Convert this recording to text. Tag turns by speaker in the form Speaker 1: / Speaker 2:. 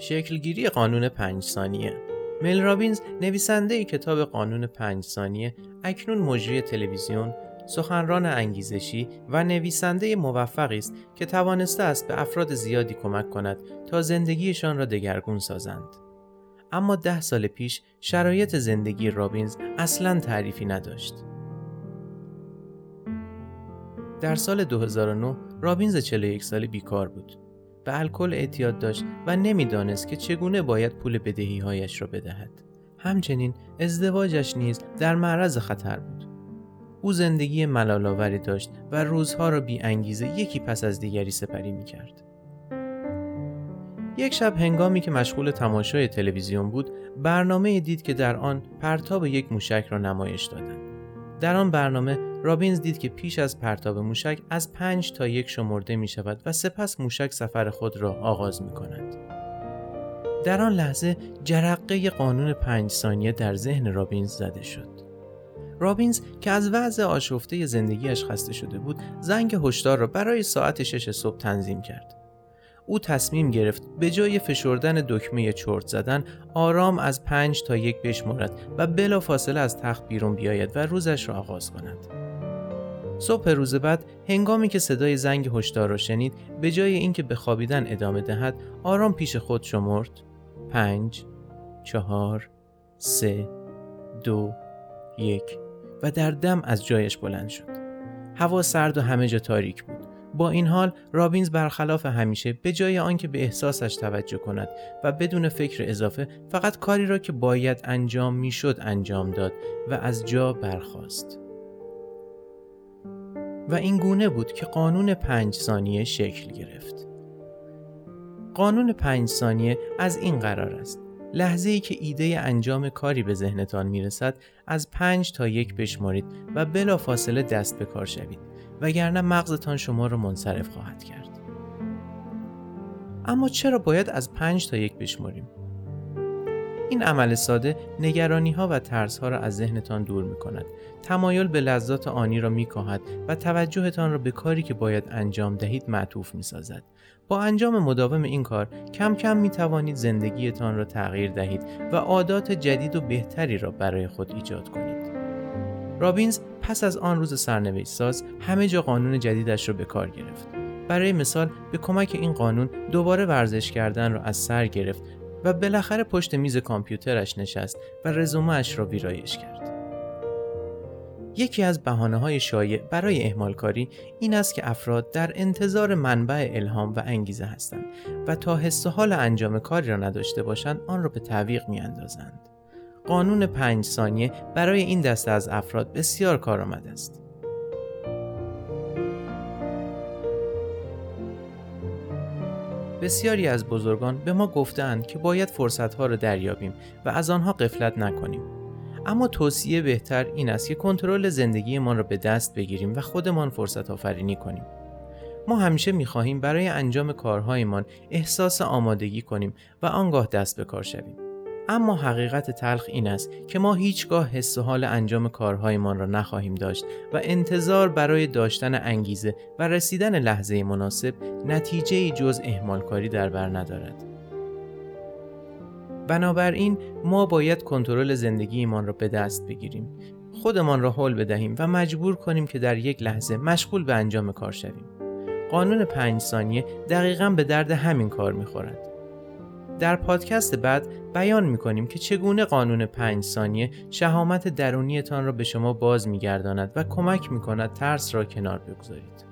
Speaker 1: شکلگیری قانون پنج ثانیه مل رابینز نویسنده کتاب قانون پنج ثانیه اکنون مجری تلویزیون سخنران انگیزشی و نویسنده موفقی است که توانسته است به افراد زیادی کمک کند تا زندگیشان را دگرگون سازند. اما ده سال پیش شرایط زندگی رابینز اصلا تعریفی نداشت. در سال 2009 رابینز 41 ساله بیکار بود. به الکل اعتیاد داشت و نمی‌دانست که چگونه باید پول بدهی هایش را بدهد. همچنین ازدواجش نیز در معرض خطر بود. او زندگی ملالاوری داشت و روزها را بی انگیزه یکی پس از دیگری سپری می کرد. یک شب هنگامی که مشغول تماشای تلویزیون بود برنامه دید که در آن پرتاب یک موشک را نمایش دادند. در آن برنامه رابینز دید که پیش از پرتاب موشک از پنج تا یک شمرده می شود و سپس موشک سفر خود را آغاز می کند. در آن لحظه جرقه قانون پنج ثانیه در ذهن رابینز زده شد. رابینز که از وضع آشفته زندگیش خسته شده بود زنگ هشدار را برای ساعت شش صبح تنظیم کرد. او تصمیم گرفت به جای فشردن دکمه چرت زدن آرام از پنج تا یک بشمرد و بلا فاصله از تخت بیرون بیاید و روزش را آغاز کند. صبح روز بعد هنگامی که صدای زنگ هشدار را شنید به جای اینکه به خوابیدن ادامه دهد آرام پیش خود شمرد. پنج چهار سه دو یک و در دم از جایش بلند شد. هوا سرد و همه جا تاریک بود. با این حال رابینز برخلاف همیشه به جای آنکه به احساسش توجه کند و بدون فکر اضافه فقط کاری را که باید انجام می‌شد انجام داد و از جا برخاست. و این گونه بود که قانون پنج ثانیه شکل گرفت. قانون پنج ثانیه از این قرار است. لحظه ای که ایده انجام کاری به ذهنتان می‌رسد از پنج تا یک بشمارید و بلا فاصله دست به کار شوید وگرنه مغزتان شما را منصرف خواهد کرد. اما چرا باید از پنج تا یک بشماریم؟ این عمل ساده نگرانی ها و ترس ها را از ذهنتان دور می کند. تمایل به لذات آنی را می کاهد و توجهتان را به کاری که باید انجام دهید معطوف می سازد. با انجام مداوم این کار کم کم می توانید زندگیتان را تغییر دهید و عادات جدید و بهتری را برای خود ایجاد کنید. رابینز پس از آن روز سرنوشت ساز همه جا قانون جدیدش را به کار گرفت. برای مثال به کمک این قانون دوباره ورزش کردن را از سر گرفت و بالاخره پشت میز کامپیوترش نشست و رزومهش را ویرایش کرد. یکی از بحانه های شایع برای اهمال کاری این است که افراد در انتظار منبع الهام و انگیزه هستند و تا حس حال انجام کاری را نداشته باشند آن را به تعویق می اندازند. قانون پنج ثانیه برای این دسته از افراد بسیار کارآمد است. بسیاری از بزرگان به ما گفتند که باید فرصتها را دریابیم و از آنها قفلت نکنیم. اما توصیه بهتر این است که کنترل زندگیمان را به دست بگیریم و خودمان فرصت آفرینی کنیم. ما همیشه می‌خواهیم برای انجام کارهایمان احساس آمادگی کنیم و آنگاه دست به کار شویم. اما حقیقت تلخ این است که ما هیچگاه حس و حال انجام کارهایمان را نخواهیم داشت و انتظار برای داشتن انگیزه و رسیدن لحظه مناسب نتیجه جز اهمالکاری در بر ندارد. بنابراین ما باید کنترل زندگیمان را به دست بگیریم. خودمان را حل بدهیم و مجبور کنیم که در یک لحظه مشغول به انجام کار شویم. قانون پنج ثانیه دقیقا به درد همین کار می‌خورد. در پادکست بعد بیان می‌کنیم که چگونه قانون پنج ثانیه شهامت درونیتان را به شما باز میگرداند و کمک می‌کند ترس را کنار بگذارید.